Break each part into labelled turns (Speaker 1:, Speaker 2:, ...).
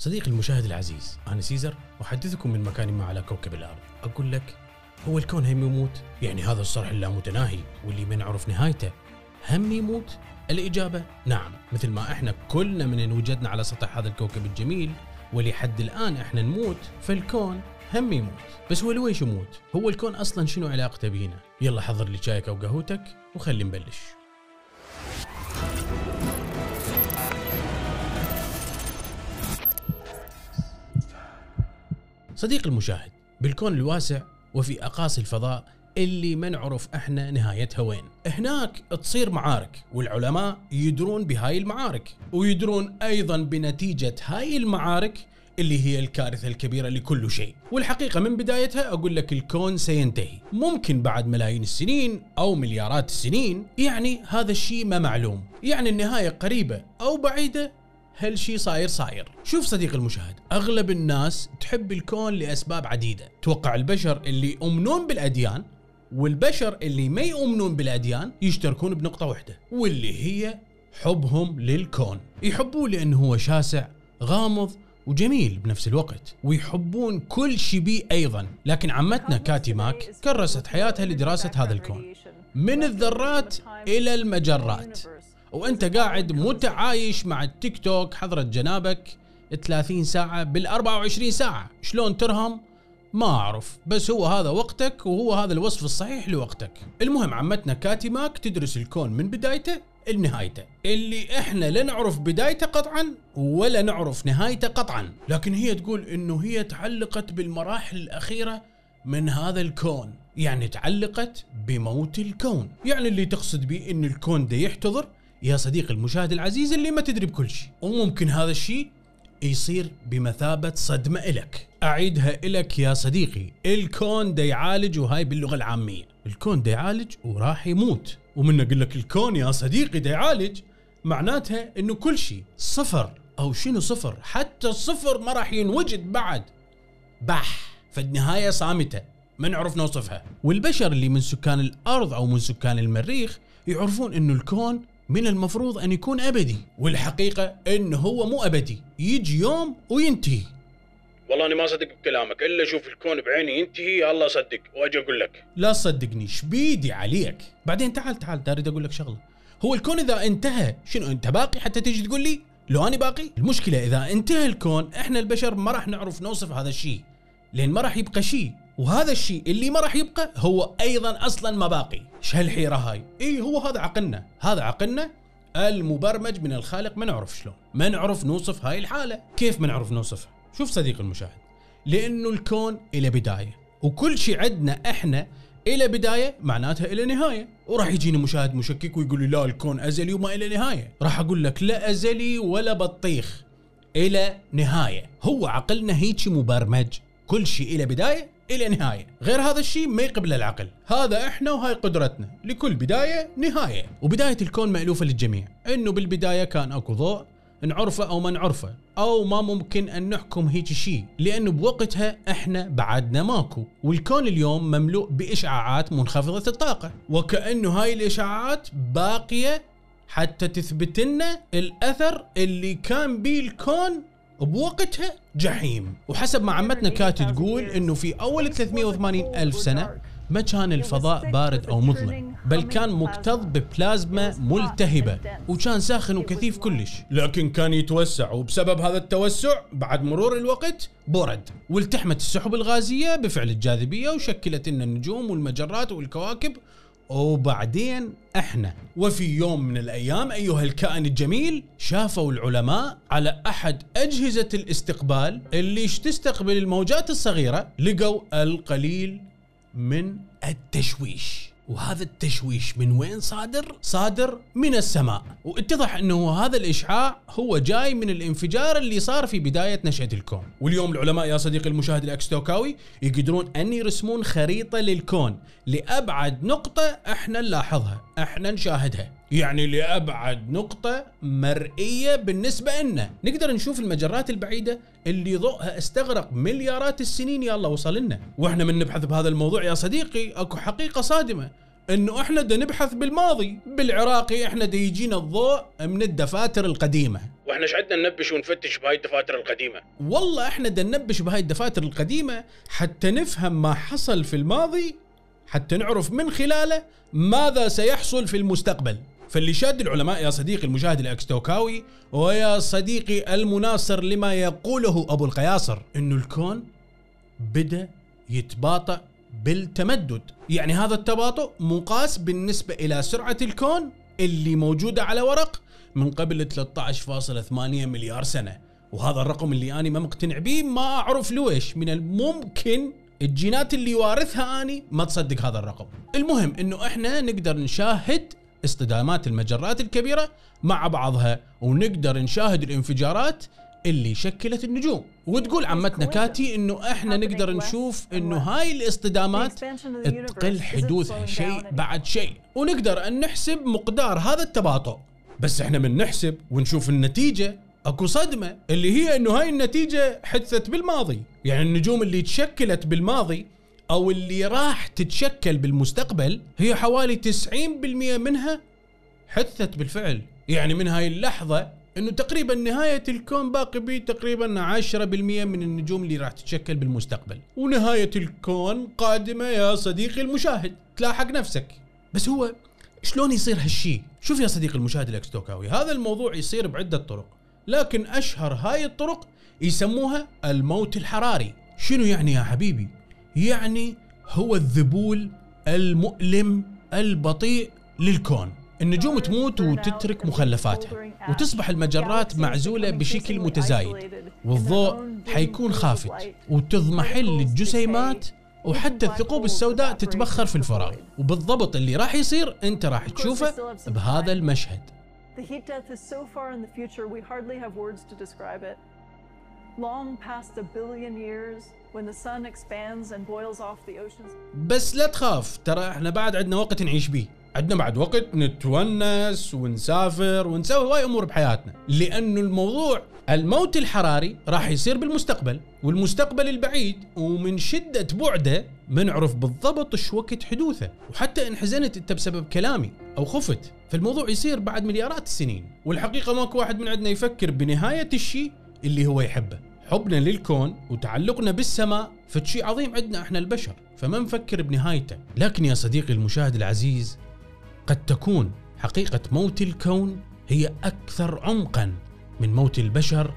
Speaker 1: صديقي المشاهد العزيز أنا سيزر أحدثكم من مكان ما على كوكب الأرض أقول لك هو الكون هم يموت؟ يعني هذا الصرح اللامتناهي واللي ما نعرف نهايته هم يموت؟ الإجابة نعم مثل ما إحنا كلنا من إن وجدنا على سطح هذا الكوكب الجميل ولحد الآن إحنا نموت فالكون هم يموت بس هو لويش يموت؟ هو الكون أصلا شنو علاقته بينا؟ يلا حضر لي شايك أو قهوتك وخلي نبلش صديقي المشاهد بالكون الواسع وفي أقاصي الفضاء اللي ما نعرف إحنا نهايتها وين. هناك تصير معارك والعلماء يدرون بهاي المعارك ويدرون أيضا بنتيجة هاي المعارك اللي هي الكارثة الكبيرة لكل شيء. والحقيقة من بدايتها أقول لك الكون سينتهي. ممكن بعد ملايين السنين أو مليارات السنين يعني هذا الشيء ما معلوم. يعني النهاية قريبة أو بعيدة هالشي صاير صاير. شوف صديق المشاهد أغلب الناس تحب الكون لأسباب عديدة. توقع البشر اللي يؤمنون بالأديان والبشر اللي ما يؤمنون بالأديان يشتركون بنقطة واحدة واللي هي حبهم للكون. يحبوه لأنه هو شاسع غامض وجميل بنفس الوقت. ويحبون كل شيء بيه أيضا. لكن عمتنا كاتي ماك كرست حياتها لدراسة هذا الكون. من الذرات إلى المجرات. وانت قاعد متعايش مع التيك توك حضرة جنابك 30 ساعة بال 24 ساعة. شلون ترهم؟ ما أعرف. بس هو هذا وقتك وهو هذا الوصف الصحيح لوقتك. المهم عمتنا كاتي ماك تدرس الكون من بدايته لنهايته. اللي إحنا لا نعرف بدايته قطعا ولا نعرف نهايته قطعا. لكن هي تقول إنه هي تعلقت بالمراحل الأخيرة من هذا الكون. يعني تعلقت بموت الكون. يعني اللي تقصد به إن الكون ده يحتضر يا صديقي المشاهد العزيز اللي ما تدري بكل شيء. وممكن هذا الشيء يصير بمثابة صدمة إلك. أعيدها إلك يا صديقي. الكون دا يعالج وهاي باللغة العامية. الكون دا يعالج وراح يموت. ومن أقول لك الكون يا صديقي دا يعالج معناتها إنه كل شيء صفر أو شنو صفر. حتى الصفر ما راح ينوجد بعد. بح. فالنهاية صامتة. ما نعرف نوصفها. والبشر اللي من سكان الأرض أو من سكان المريخ يعرفون إنه الكون من المفروض أن يكون أبدي والحقيقة انه هو مو أبدي. يجي يوم وينتهي.
Speaker 2: والله اني ما أصدق بكلامك. إلا أشوف الكون بعيني ينتهي الله اصدق وأجي أقول لك.
Speaker 1: لا تصدقني شبيدي عليك. بعدين تعال تعال اريد أقول لك شغلة. هو الكون إذا انتهى شنو أنت باقي حتى تيجي تقول لي؟ لو أنا باقي؟ المشكلة إذا انتهى الكون إحنا البشر ما راح نعرف نوصف هذا الشيء. لأن ما راح يبقى شيء وهذا الشيء اللي ما راح يبقى هو أيضا أصلا ما باقي. إيش هالحيره هاي؟ إي هو هذا عقلنا. هذا عقلنا المبرمج من الخالق ما نعرف شلون. ما نعرف نوصف هاي الحالة. كيف ما نعرف نوصفها شوف صديق المشاهد. لأنه الكون إلى بداية. وكل شيء عندنا إحنا إلى بداية معناتها إلى نهاية. وراح يجيني مشاهد مشكك ويقول لي لا الكون أزلي وما إلى نهاية. راح أقول لك لا أزلي ولا بطيخ. إلى نهاية. هو عقلنا هيك مبرمج. كل شيء إلى بداية إلى نهاية. غير هذا الشيء ما يقبل العقل. هذا إحنا وهاي قدرتنا. لكل بداية نهاية. وبداية الكون مألوفة للجميع. إنه بالبداية كان أكو ضوء نعرفه أو ما نعرفه أو ما ممكن أن نحكم هيك شيء. لأنه بوقتها إحنا بعدنا ماكو. والكون اليوم مملوء بإشعاعات منخفضة الطاقة. وكأنه هاي الإشعاعات باقية حتى تثبت لنا الأثر اللي كان به الكون بوقتها جحيم. وحسب ما عمتنا كاتي تقول إنه في أول 380 ألف سنة ما كان الفضاء بارد أو مظلم بل كان مكتظ ببلازما ملتهبة وكان ساخن وكثيف كلش. لكن كان يتوسع وبسبب هذا التوسع بعد مرور الوقت برد والتحمت السحب الغازية بفعل الجاذبية وشكلت لنا النجوم والمجرات والكواكب وبعدين إحنا وفي يوم من الأيام أيها الكائن الجميل شافوا العلماء على أحد أجهزة الاستقبال اللي تستقبل الموجات الصغيرة؟ لقوا القليل من التشويش. وهذا التشويش من وين صادر؟ صادر من السماء. واتضح إنه هذا الإشعاع هو جاي من الانفجار اللي صار في بداية نشأة الكون. واليوم العلماء يا صديقي المشاهد الأكستوكاوي يقدرون أن يرسمون خريطة للكون لأبعد نقطة إحنا نلاحظها إحنا نشاهدها. يعني لأبعد نقطة مرئية بالنسبة لنا، نقدر نشوف المجرات البعيدة اللي ضوءها استغرق مليارات السنين. يلا وصل لنا، وإحنا من نبحث بهذا الموضوع يا صديقي. أكو حقيقة صادمة، إنه إحنا دا نبحث بالماضي. بالعراقي إحنا دا يجينا الضوء من الدفاتر القديمة.
Speaker 2: وإحنا إيش عندنا ننبش ونفتش بهاي الدفاتر القديمة؟
Speaker 1: والله إحنا دا ننبش بهاي الدفاتر القديمة حتى نفهم ما حصل في الماضي حتى نعرف من خلاله ماذا سيحصل في المستقبل. فاللي شاد العلماء يا صديقي المشاهد الأكستوكاوي ويا صديقي المناصر لما يقوله أبو القياصر إنه الكون بدأ يتباطأ بالتمدد. يعني هذا التباطؤ مقاس بالنسبة إلى سرعة الكون اللي موجودة على ورق من قبل 13.8 مليار سنة. وهذا الرقم اللي أنا ما مقتنع به ما أعرف ليش من الممكن الجينات اللي وارثها أني ما تصدق هذا الرقم. المهم أنه إحنا نقدر نشاهد اصطدامات المجرات الكبيرة مع بعضها ونقدر نشاهد الانفجارات اللي شكلت النجوم. وتقول عمتنا كاتي إنه إحنا نقدر نشوف إنه هاي الاصطدامات تقل حدوثها شيء بعد شيء. ونقدر أن نحسب مقدار هذا التباطؤ. بس إحنا من نحسب ونشوف النتيجة. أكو صدمة اللي هي إنه هاي النتيجة حدثت بالماضي. يعني النجوم اللي تشكلت بالماضي أو اللي راح تتشكل بالمستقبل هي حوالي 90% منها حدثت بالفعل. يعني من هاي اللحظة إنه تقريبا نهاية الكون باقي به تقريبا 10% من النجوم اللي راح تتشكل بالمستقبل. ونهاية الكون قادمة يا صديقي المشاهد. تلاحق نفسك. بس هو شلون يصير هالشي؟ شوف يا صديقي المشاهد الأكستوكاوي هذا الموضوع يصير بعدة طرق. لكن أشهر هاي الطرق يسموها الموت الحراري. شنو يعني يا حبيبي؟ يعني هو الذبول المؤلم البطيء للكون. النجوم تموت وتترك مخلفاتها وتصبح المجرات معزولة بشكل متزايد والضوء حيكون خافت وتضمحل الجسيمات وحتى الثقوب السوداء تتبخر في الفراغ. وبالضبط اللي راح يصير انت راح تشوفه بهذا المشهد.
Speaker 3: The heat death is so far in the future, we hardly have words to describe it. Long past a billion years,
Speaker 1: بس لا تخاف ترى إحنا بعد عندنا وقت نعيش بيه. عندنا بعد وقت نتونس ونسافر ونسوي هواي أمور بحياتنا. لأنه الموضوع الموت الحراري راح يصير بالمستقبل والمستقبل البعيد ومن شدة بعده ما نعرف بالضبط إيش وقت حدوثه. وحتى ان حزنت أنت بسبب كلامي أو خفت. فالموضوع يصير بعد مليارات السنين. والحقيقة ماكو واحد من عندنا يفكر بنهاية الشيء اللي هو يحبه. حبنا للكون وتعلقنا بالسماء فشي عظيم عندنا إحنا البشر فما نفكر بنهايته. لكن يا صديقي المشاهد العزيز قد تكون حقيقة موت الكون هي أكثر عمقا من موت البشر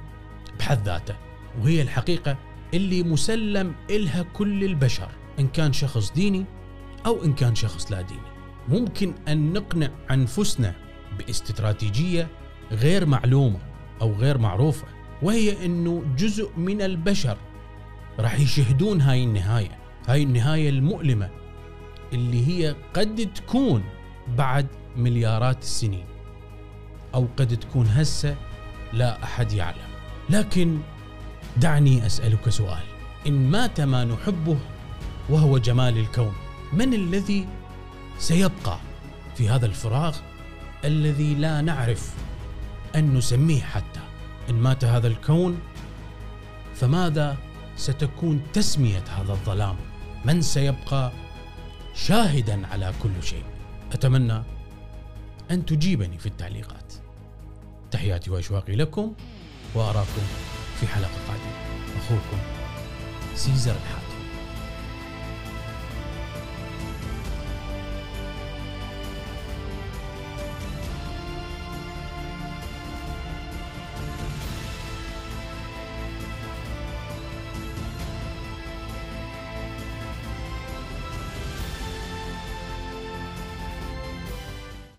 Speaker 1: بحد ذاته وهي الحقيقة اللي مسلم إلها كل البشر إن كان شخص ديني أو إن كان شخص لا ديني. ممكن أن نقنع أنفسنا باستراتيجية غير معلومة أو غير معروفة. وهي أنه جزء من البشر راح يشهدون هاي النهاية. هاي النهاية المؤلمة اللي هي قد تكون بعد مليارات السنين. أو قد تكون هسه لا أحد يعلم. لكن دعني أسألك سؤال. إن مات ما نحبه وهو جمال الكون من الذي سيبقى في هذا الفراغ الذي لا نعرف أن نسميه حتى؟ إن مات هذا الكون فماذا ستكون تسمية هذا الظلام؟ من سيبقى شاهدا على كل شيء؟ أتمنى أن تجيبني في التعليقات. تحياتي وأشواقي لكم وأراكم في حلقة قادمة. أخوكم سيزر الحاد